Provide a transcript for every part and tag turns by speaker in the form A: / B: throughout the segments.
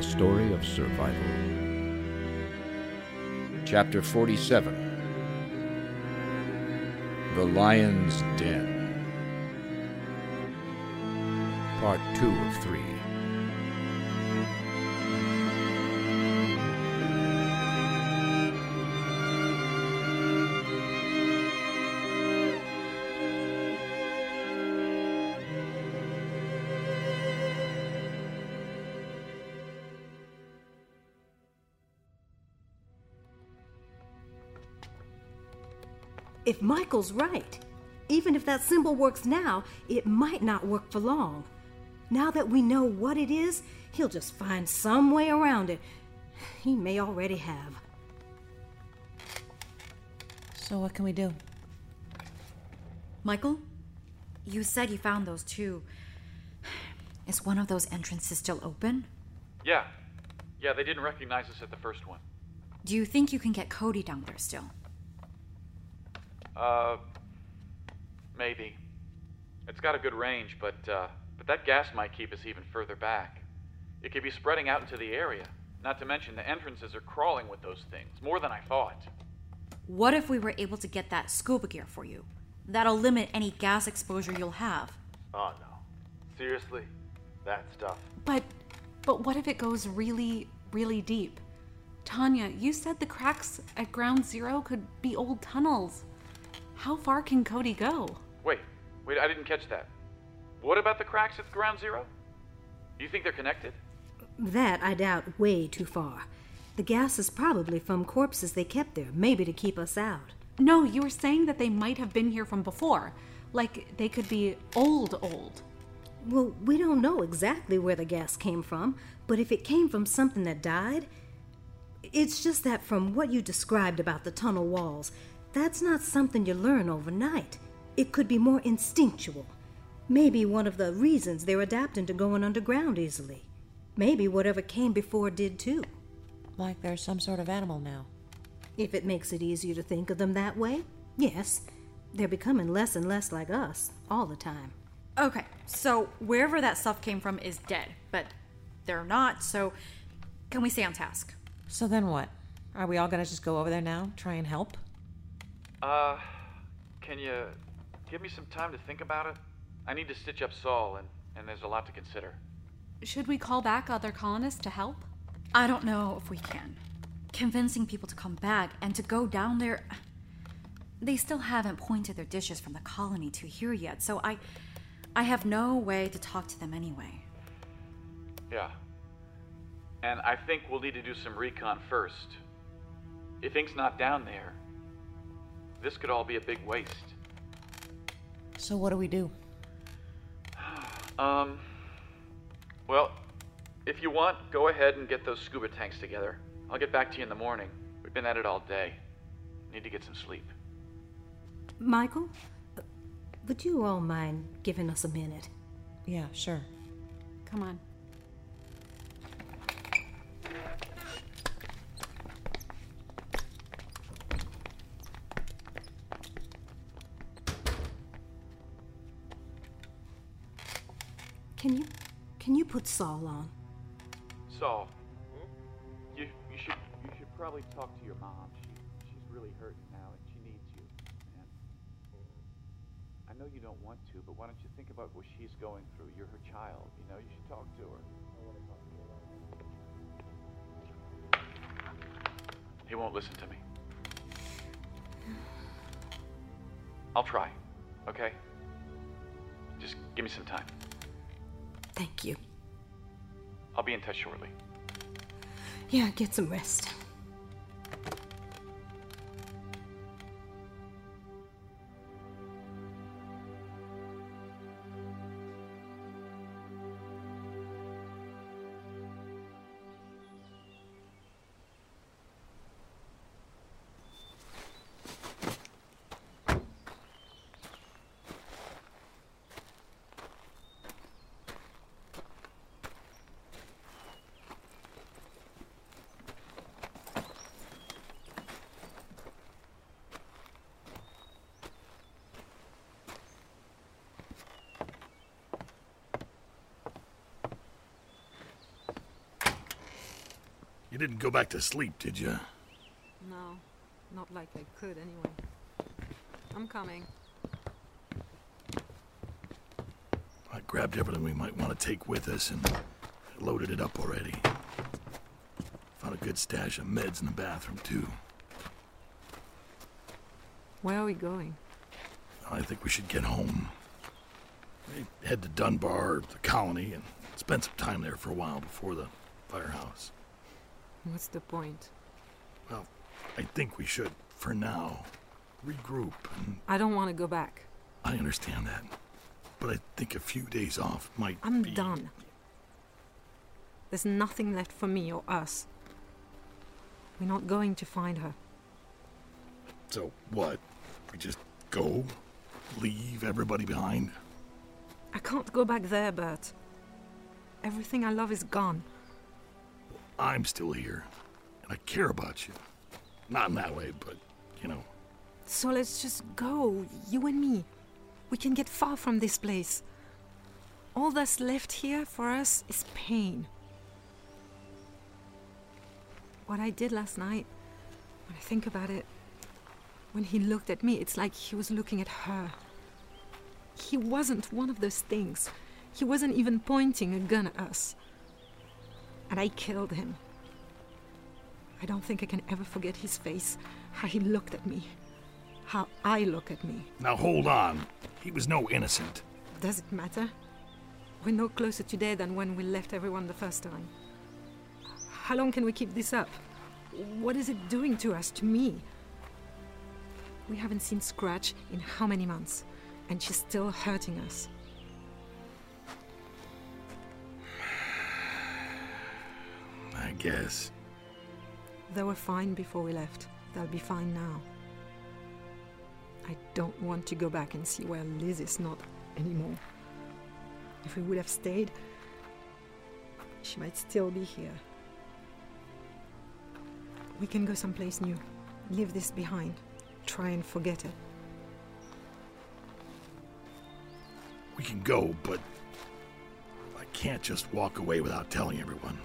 A: Story of survival. Chapter 47 The Lion's Den. Part 2 of 3.
B: Michael's right, even if that symbol works now, it might not work for long. Now that we know what it is, he'll just find some way around it. He may already have.
C: So, what can we do?
D: Michael, you said you found those two. Is one of those entrances still open?
E: Yeah. Yeah, they didn't recognize us at the first one.
D: Do you think you can get Cody down there still?
E: Uh, maybe. It's got a good range, but uh, but that gas might keep us even further back. It could be spreading out into the area. Not to mention the entrances are crawling with those things, more than I thought.
D: What if we were able to get that scuba gear for you? That'll limit any gas exposure you'll have.
F: Oh no. Seriously? That stuff.
C: But but what if it goes really, really deep? Tanya, you said the cracks at ground zero could be old tunnels. How far can Cody go?
E: Wait, wait, I didn't catch that. What about the cracks at ground zero? You think they're connected?
B: That I doubt way too far. The gas is probably from corpses they kept there, maybe to keep us out.
C: No, you were saying that they might have been here from before. Like they could be old, old.
B: Well, we don't know exactly where the gas came from, but if it came from something that died, it's just that from what you described about the tunnel walls, that's not something you learn overnight. It could be more instinctual. Maybe one of the reasons they're adapting to going underground easily. Maybe whatever came before did too.
G: Like they're some sort of animal now.
B: If it makes it easier to think of them that way, yes. They're becoming less and less like us all the time.
D: Okay, so wherever that stuff came from is dead, but they're not, so can we stay on task?
G: So then what? Are we all gonna just go over there now, try and help?
E: Uh, can you give me some time to think about it? I need to stitch up Saul, and, and there's a lot to consider.
C: Should we call back other colonists to help?
D: I don't know if we can. Convincing people to come back and to go down there. They still haven't pointed their dishes from the colony to here yet, so I. I have no way to talk to them anyway.
E: Yeah. And I think we'll need to do some recon first. If Ink's not down there, this could all be a big waste.
G: So what do we do?
E: Um. Well, if you want, go ahead and get those scuba tanks together. I'll get back to you in the morning. We've been at it all day. Need to get some sleep.
B: Michael, uh, would you all mind giving us a minute?
G: Yeah, sure.
C: Come on.
B: Put Saul on?
E: Saul, you you should you should probably talk to your mom. She she's really hurting now, and she needs you. And I know you don't want to, but why don't you think about what she's going through? You're her child. You know, you should talk to her. He won't listen to me. I'll try. Okay. Just give me some time.
B: Thank you.
E: I'll be in touch shortly.
B: Yeah, get some rest.
H: You didn't go back to sleep, did you?
I: No, not like I could anyway. I'm coming.
H: I grabbed everything we might want to take with us and loaded it up already. Found a good stash of meds in the bathroom, too.
I: Where are we going?
H: I think we should get home. We head to Dunbar, the colony, and spend some time there for a while before the firehouse.
I: What's the point?
H: Well, I think we should, for now, regroup and.
I: I don't want to go back.
H: I understand that. But I think a few days off might.
I: I'm
H: be...
I: done. There's nothing left for me or us. We're not going to find her.
H: So what? We just go? Leave everybody behind?
I: I can't go back there, Bert. Everything I love is gone.
H: I'm still here, and I care about you. Not in that way, but, you know.
I: So let's just go, you and me. We can get far from this place. All that's left here for us is pain. What I did last night, when I think about it, when he looked at me, it's like he was looking at her. He wasn't one of those things. He wasn't even pointing a gun at us. And I killed him. I don't think I can ever forget his face, how he looked at me, how I look at me.
H: Now hold on. He was no innocent.
I: Does it matter? We're no closer today than when we left everyone the first time. How long can we keep this up? What is it doing to us, to me? We haven't seen Scratch in how many months, and she's still hurting us.
H: I guess.
I: They were fine before we left. They'll be fine now. I don't want to go back and see where Liz is not anymore. If we would have stayed, she might still be here. We can go someplace new. Leave this behind. Try and forget it.
H: We can go, but I can't just walk away without telling everyone.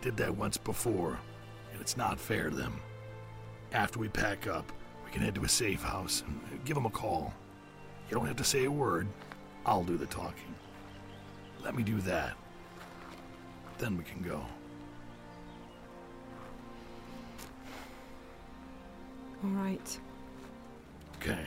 H: Did that once before, and it's not fair to them. After we pack up, we can head to a safe house and give them a call. You don't have to say a word. I'll do the talking. Let me do that. Then we can go.
I: All right.
H: Okay.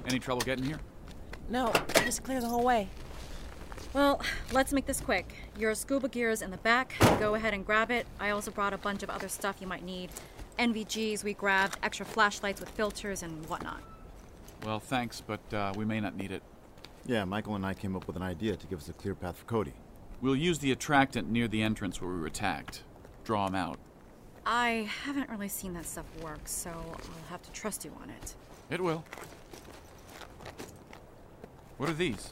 E: Any trouble getting here?
D: No, just clear the whole way. Well, let's make this quick. Your scuba gear is in the back. Go ahead and grab it. I also brought a bunch of other stuff you might need. NVGs we grabbed, extra flashlights with filters and whatnot.
E: Well, thanks, but uh, we may not need it.
J: Yeah, Michael and I came up with an idea to give us a clear path for Cody.
E: We'll use the attractant near the entrance where we were attacked. Draw him out.
D: I haven't really seen that stuff work, so I'll have to trust you on it.
E: It will. What are these?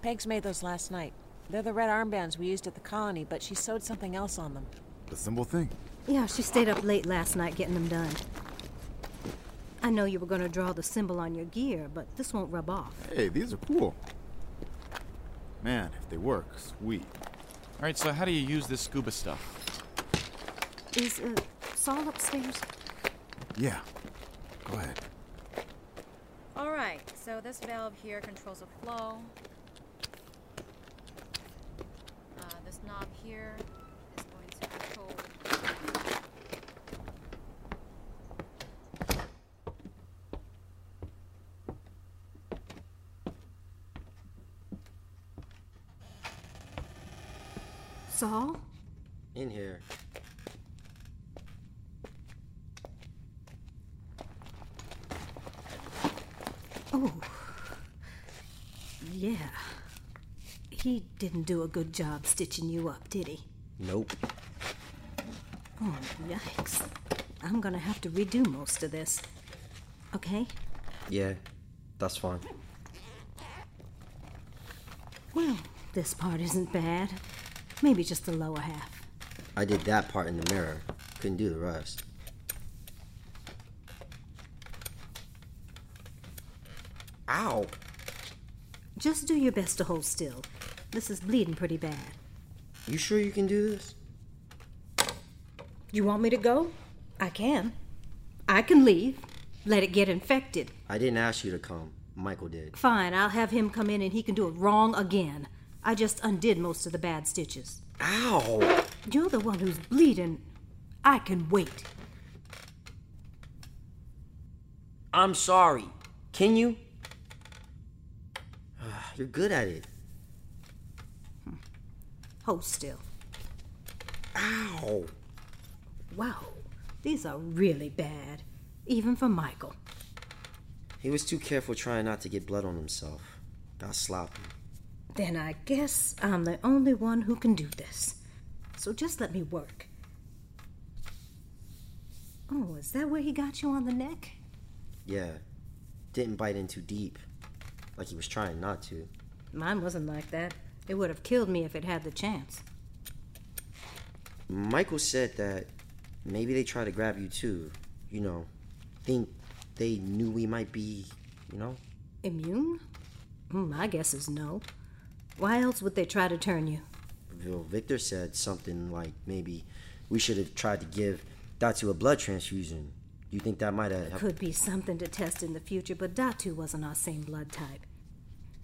G: Pegs made those last night. They're the red armbands we used at the colony, but she sewed something else on them.
J: The symbol thing.
B: Yeah, she stayed up late last night getting them done. I know you were going to draw the symbol on your gear, but this won't rub off.
J: Hey, these are cool. Man, if they work, sweet.
E: All right, so how do you use this scuba stuff?
B: Is uh, Saul upstairs?
J: Yeah. Go ahead.
D: All right, so this valve here controls the flow. Uh, this knob here is going to control.
B: Saul?
K: In here.
B: Oh. Yeah. He didn't do a good job stitching you up, did he?
K: Nope.
B: Oh, yikes. I'm gonna have to redo most of this. Okay?
K: Yeah, that's fine.
B: Well, this part isn't bad. Maybe just the lower half.
K: I did that part in the mirror. Couldn't do the rest. Ow!
B: Just do your best to hold still. This is bleeding pretty bad.
K: You sure you can do this?
B: You want me to go? I can. I can leave. Let it get infected.
K: I didn't ask you to come. Michael did.
B: Fine, I'll have him come in and he can do it wrong again. I just undid most of the bad stitches.
K: Ow!
B: You're the one who's bleeding. I can wait.
K: I'm sorry. Can you? You're good at it. Hmm.
B: Hold still.
K: Ow!
B: Wow, these are really bad. Even for Michael.
K: He was too careful trying not to get blood on himself. Got sloppy.
B: Then I guess I'm the only one who can do this. So just let me work. Oh, is that where he got you on the neck?
K: Yeah. Didn't bite in too deep. Like he was trying not to.
B: Mine wasn't like that. It would have killed me if it had the chance.
K: Michael said that maybe they tried to grab you too. You know, think they knew we might be, you know?
B: Immune? Hmm, my guess is no. Why else would they try to turn you?
K: Well, Victor said something like maybe we should have tried to give Datu a blood transfusion. You think that might have.
B: Could be something to test in the future, but Datu wasn't our same blood type.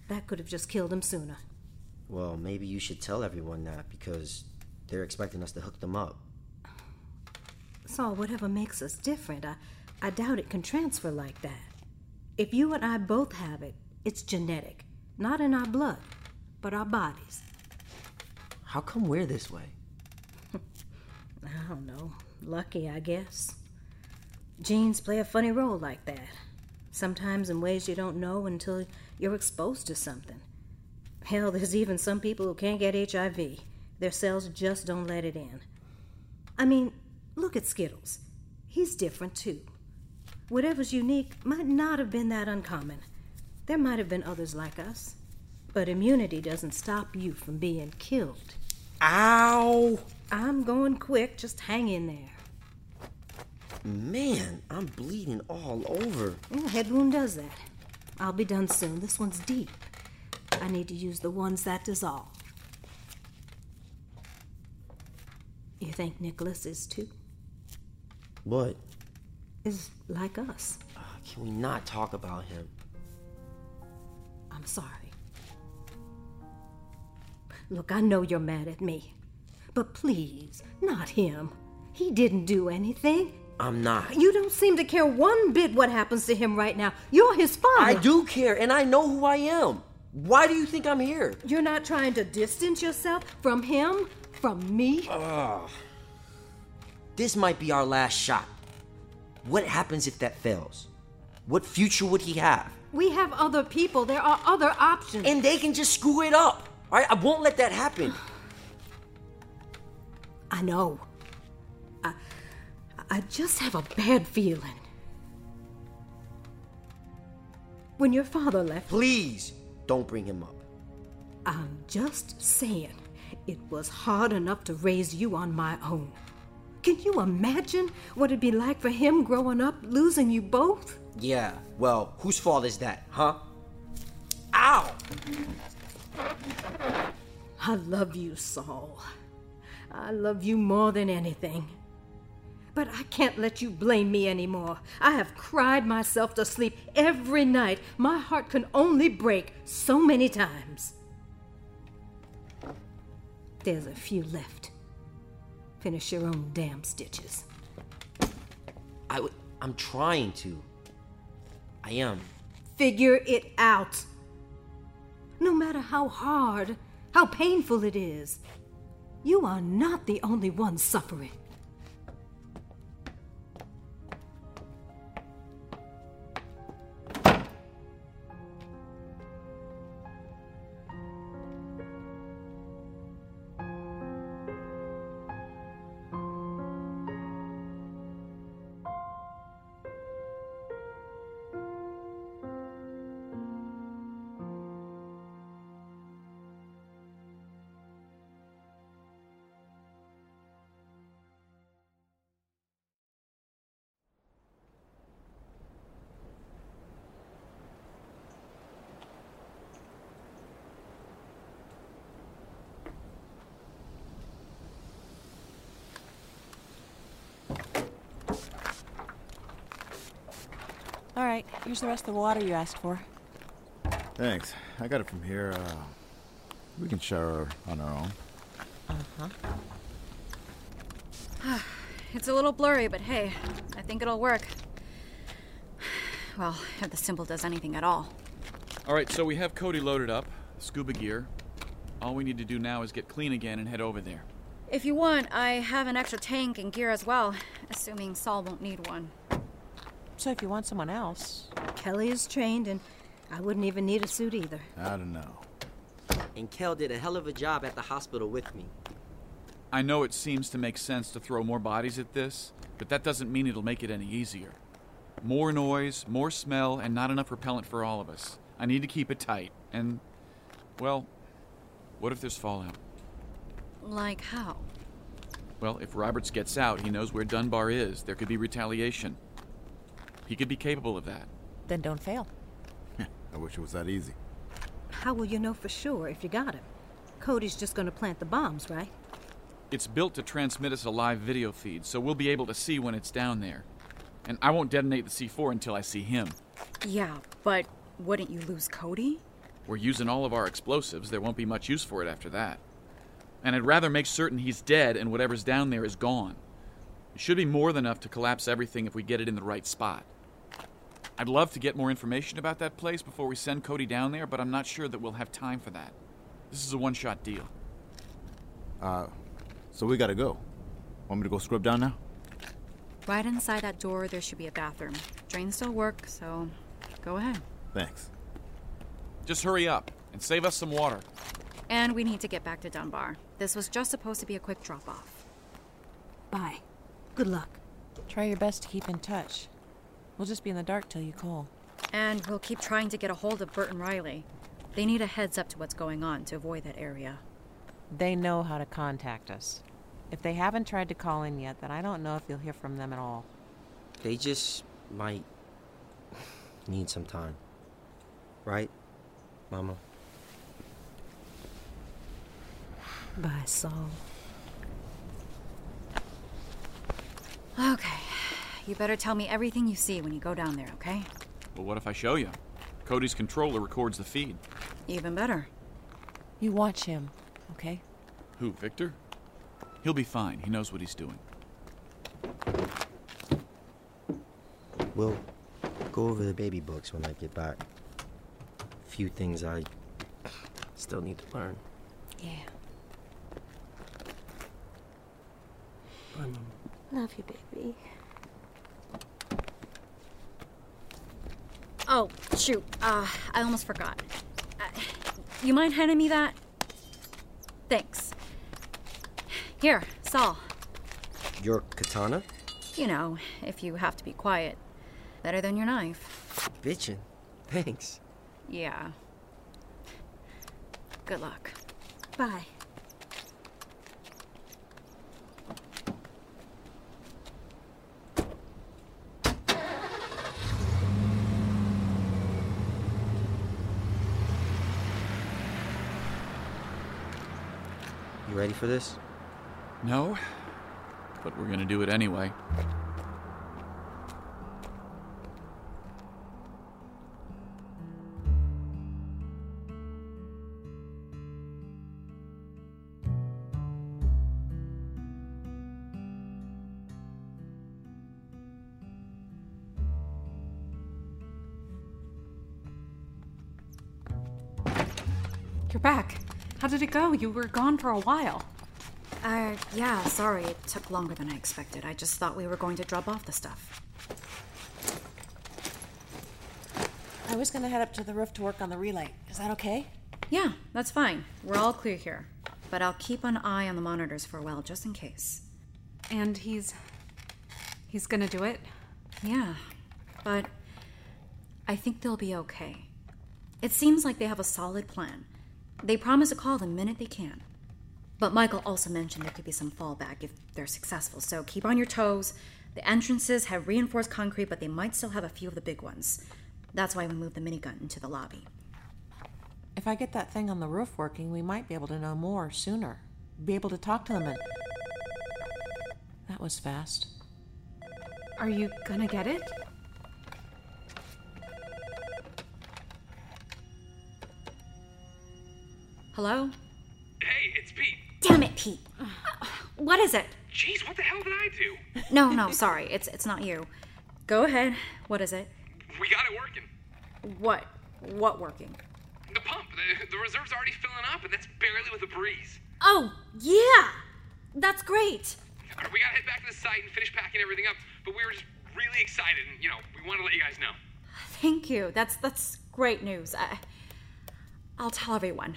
B: That could have just killed him sooner.
K: Well, maybe you should tell everyone that because they're expecting us to hook them up.
B: Saul, whatever makes us different, I, I doubt it can transfer like that. If you and I both have it, it's genetic. Not in our blood, but our bodies.
K: How come we're this way?
B: I don't know. Lucky, I guess. Genes play a funny role like that. Sometimes in ways you don't know until you're exposed to something. Hell, there's even some people who can't get HIV. Their cells just don't let it in. I mean, look at Skittles. He's different too. Whatever's unique might not have been that uncommon. There might have been others like us. But immunity doesn't stop you from being killed.
K: Ow!
B: I'm going quick, just hang in there.
K: Man, I'm bleeding all over.
B: Yeah, head wound does that. I'll be done soon. This one's deep. I need to use the ones that dissolve. You think Nicholas is too?
K: What?
B: Is like us.
K: Uh, can we not talk about him?
B: I'm sorry. Look, I know you're mad at me. But please, not him. He didn't do anything.
K: I'm not.
B: You don't seem to care one bit what happens to him right now. You're his father.
K: I do care, and I know who I am. Why do you think I'm here?
B: You're not trying to distance yourself from him? From me?
K: Ugh. This might be our last shot. What happens if that fails? What future would he have?
B: We have other people. There are other options.
K: And they can just screw it up. All right, I won't let that happen.
B: I know. I, I just have a bad feeling. When your father left.
K: Please don't bring him up.
B: I'm just saying, it was hard enough to raise you on my own. Can you imagine what it'd be like for him growing up, losing you both?
K: Yeah, well, whose fault is that, huh? Ow!
B: I love you, Saul. I love you more than anything. But I can't let you blame me anymore. I have cried myself to sleep every night. My heart can only break so many times. There's a few left. Finish your own damn stitches.
K: I w- I'm trying to. I am.
B: Figure it out. No matter how hard, how painful it is, you are not the only one suffering.
G: All right, here's the rest of the water you asked for.
J: Thanks. I got it from here. Uh, we can shower on our own.
D: Uh-huh. it's a little blurry, but hey, I think it'll work. Well, if the symbol does anything at all.
E: All right, so we have Cody loaded up, scuba gear. All we need to do now is get clean again and head over there.
D: If you want, I have an extra tank and gear as well, assuming Saul won't need one.
G: So if you want someone else.
B: Kelly is trained, and I wouldn't even need a suit either.
J: I don't know.
K: And Kel did a hell of a job at the hospital with me.
E: I know it seems to make sense to throw more bodies at this, but that doesn't mean it'll make it any easier. More noise, more smell, and not enough repellent for all of us. I need to keep it tight. And, well, what if there's fallout?
D: Like how?
E: Well, if Roberts gets out, he knows where Dunbar is. There could be retaliation. He could be capable of that.
G: Then don't fail.
J: I wish it was that easy.
B: How will you know for sure if you got him? Cody's just going to plant the bombs, right?
E: It's built to transmit us a live video feed, so we'll be able to see when it's down there. And I won't detonate the C4 until I see him.
D: Yeah, but wouldn't you lose Cody?
E: We're using all of our explosives. There won't be much use for it after that. And I'd rather make certain he's dead and whatever's down there is gone. It should be more than enough to collapse everything if we get it in the right spot. I'd love to get more information about that place before we send Cody down there, but I'm not sure that we'll have time for that. This is a one shot deal.
J: Uh, so we gotta go. Want me to go scrub down now?
D: Right inside that door, there should be a bathroom. Drains still work, so go ahead.
J: Thanks.
E: Just hurry up. And save us some water.
D: And we need to get back to Dunbar. This was just supposed to be a quick drop off.
B: Bye. Good luck.
G: Try your best to keep in touch. We'll just be in the dark till you call.
D: And we'll keep trying to get a hold of Bert and Riley. They need a heads up to what's going on to avoid that area.
G: They know how to contact us. If they haven't tried to call in yet, then I don't know if you'll hear from them at all.
K: They just might need some time. Right, Mama?
B: Bye, Saul.
D: Okay. You better tell me everything you see when you go down there, okay?
E: Well, what if I show you? Cody's controller records the feed.
D: Even better.
G: You watch him, okay?
E: Who, Victor? He'll be fine. He knows what he's doing.
K: We'll go over the baby books when I get back. A few things I still need to learn.
D: Yeah.
K: Bye, Mama.
B: Love you, baby.
D: Oh, shoot. Uh, I almost forgot. Uh, you mind handing me that? Thanks. Here, Saul.
K: Your katana?
D: You know, if you have to be quiet. Better than your knife.
K: Bitchin'. Thanks.
D: Yeah. Good luck.
B: Bye.
K: For this?
E: No, but we're gonna do it anyway.
C: You're back. How did it go? You were gone for a while.
D: Uh, yeah, sorry. It took longer than I expected. I just thought we were going to drop off the stuff.
G: I was gonna head up to the roof to work on the relay. Is that okay?
D: Yeah, that's fine. We're all clear here. But I'll keep an eye on the monitors for a while, just in case.
C: And he's. he's gonna do it?
D: Yeah, but I think they'll be okay. It seems like they have a solid plan. They promise to call the minute they can. But Michael also mentioned there could be some fallback if they're successful, so keep on your toes. The entrances have reinforced concrete, but they might still have a few of the big ones. That's why we moved the minigun into the lobby.
G: If I get that thing on the roof working, we might be able to know more sooner. Be able to talk to them and. That was fast.
C: Are you gonna get it?
D: Hello?
L: Pete.
D: Uh, what is it?
L: Jeez, what the hell did I do?
D: No, no, sorry. It's it's not you. Go ahead. What is it?
L: We got it working.
D: What? What working?
L: The pump, the, the reserve's already filling up, and that's barely with a breeze.
D: Oh, yeah. That's great.
L: All right, we gotta head back to the site and finish packing everything up, but we were just really excited, and, you know, we wanted to let you guys know.
D: Thank you. That's that's great news. I, I'll tell everyone.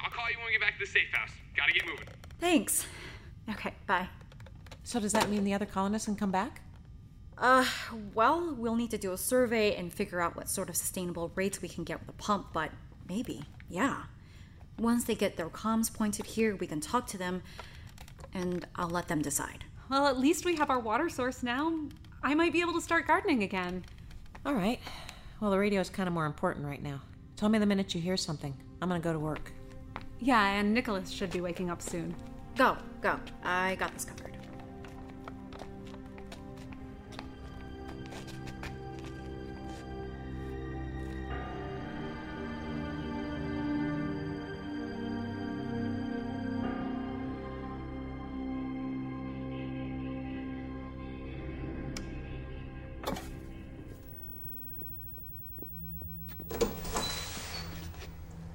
L: I'll call you when we get back to the safe house. Gotta get moving.
D: Thanks. Okay, bye.
G: So, does that mean the other colonists can come back?
D: Uh, well, we'll need to do a survey and figure out what sort of sustainable rates we can get with the pump, but maybe, yeah. Once they get their comms pointed here, we can talk to them, and I'll let them decide.
C: Well, at least we have our water source now. I might be able to start gardening again.
G: All right. Well, the radio's kind of more important right now. Tell me the minute you hear something. I'm gonna go to work.
C: Yeah, and Nicholas should be waking up soon.
D: Go, go. I got this covered.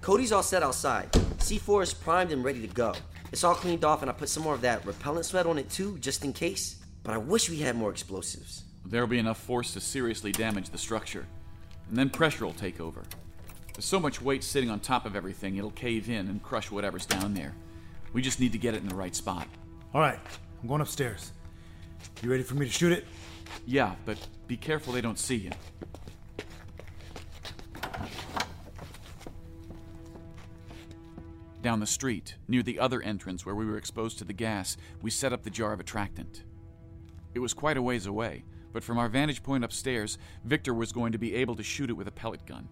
K: Cody's all set outside. C4 is primed and ready to go. It's all cleaned off, and I put some more of that repellent sweat on it too, just in case. But I wish we had more explosives.
E: There'll be enough force to seriously damage the structure, and then pressure will take over. There's so much weight sitting on top of everything, it'll cave in and crush whatever's down there. We just need to get it in the right spot.
H: All right, I'm going upstairs. You ready for me to shoot it?
E: Yeah, but be careful they don't see you. Down the street, near the other entrance where we were exposed to the gas, we set up the jar of attractant. It was quite a ways away, but from our vantage point upstairs, Victor was going to be able to shoot it with a pellet gun.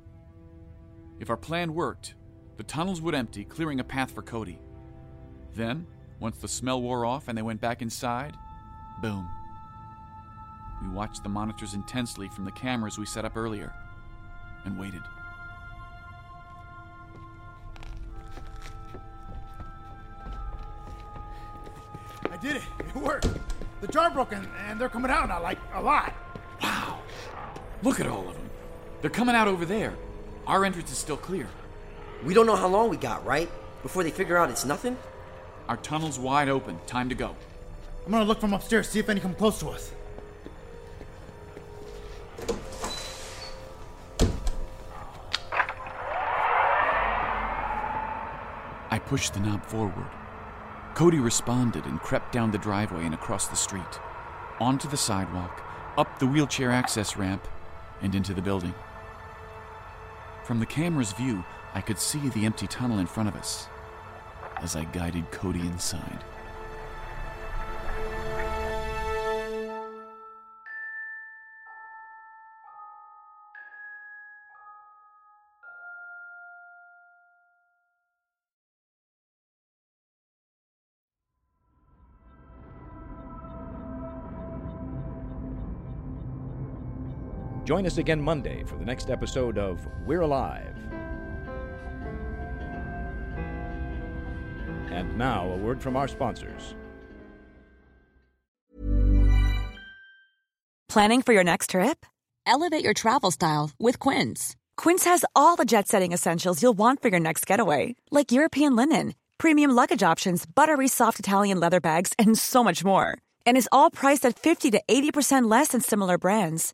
E: If our plan worked, the tunnels would empty, clearing a path for Cody. Then, once the smell wore off and they went back inside, boom. We watched the monitors intensely from the cameras we set up earlier and waited.
H: Did it. It worked. The jar broke and, and they're coming out now, like a lot.
E: Wow. Look at all of them. They're coming out over there. Our entrance is still clear.
K: We don't know how long we got, right? Before they figure out it's nothing?
E: Our tunnel's wide open. Time to go.
H: I'm gonna look from upstairs, see if any come close to us.
E: I pushed the knob forward. Cody responded and crept down the driveway and across the street, onto the sidewalk, up the wheelchair access ramp, and into the building. From the camera's view, I could see the empty tunnel in front of us as I guided Cody inside.
A: Join us again Monday for the next episode of We're Alive. And now, a word from our sponsors.
M: Planning for your next trip? Elevate your travel style with Quince. Quince has all the jet setting essentials you'll want for your next getaway, like European linen, premium luggage options, buttery soft Italian leather bags, and so much more. And is all priced at 50 to 80% less than similar brands.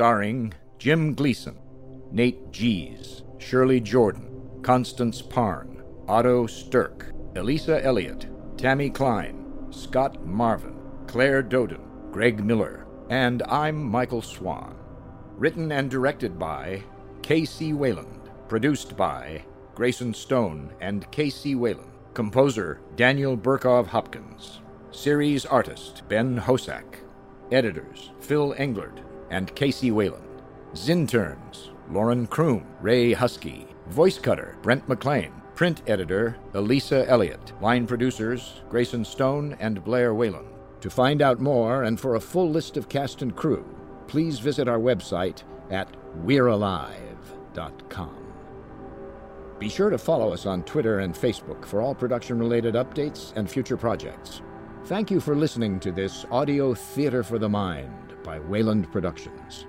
A: Starring Jim Gleason, Nate Gies, Shirley Jordan, Constance Parn, Otto Stirk, Elisa Elliott, Tammy Klein, Scott Marvin, Claire Doden, Greg Miller, and I'm Michael Swan. Written and directed by K.C. Wayland. Produced by Grayson Stone and K.C. Wayland. Composer Daniel Burkov Hopkins. Series artist Ben Hosack. Editors Phil Englert and K.C. Wayland. Zinterns Lauren Kroom, Ray Husky. Voice cutter Brent McLean. Print editor Elisa Elliott. Line producers Grayson Stone and Blair Wayland. To find out more and for a full list of cast and crew, please visit our website at we'realive.com. Be sure to follow us on Twitter and Facebook for all production related updates and future projects. Thank you for listening to this audio theater for the mind by Wayland Productions.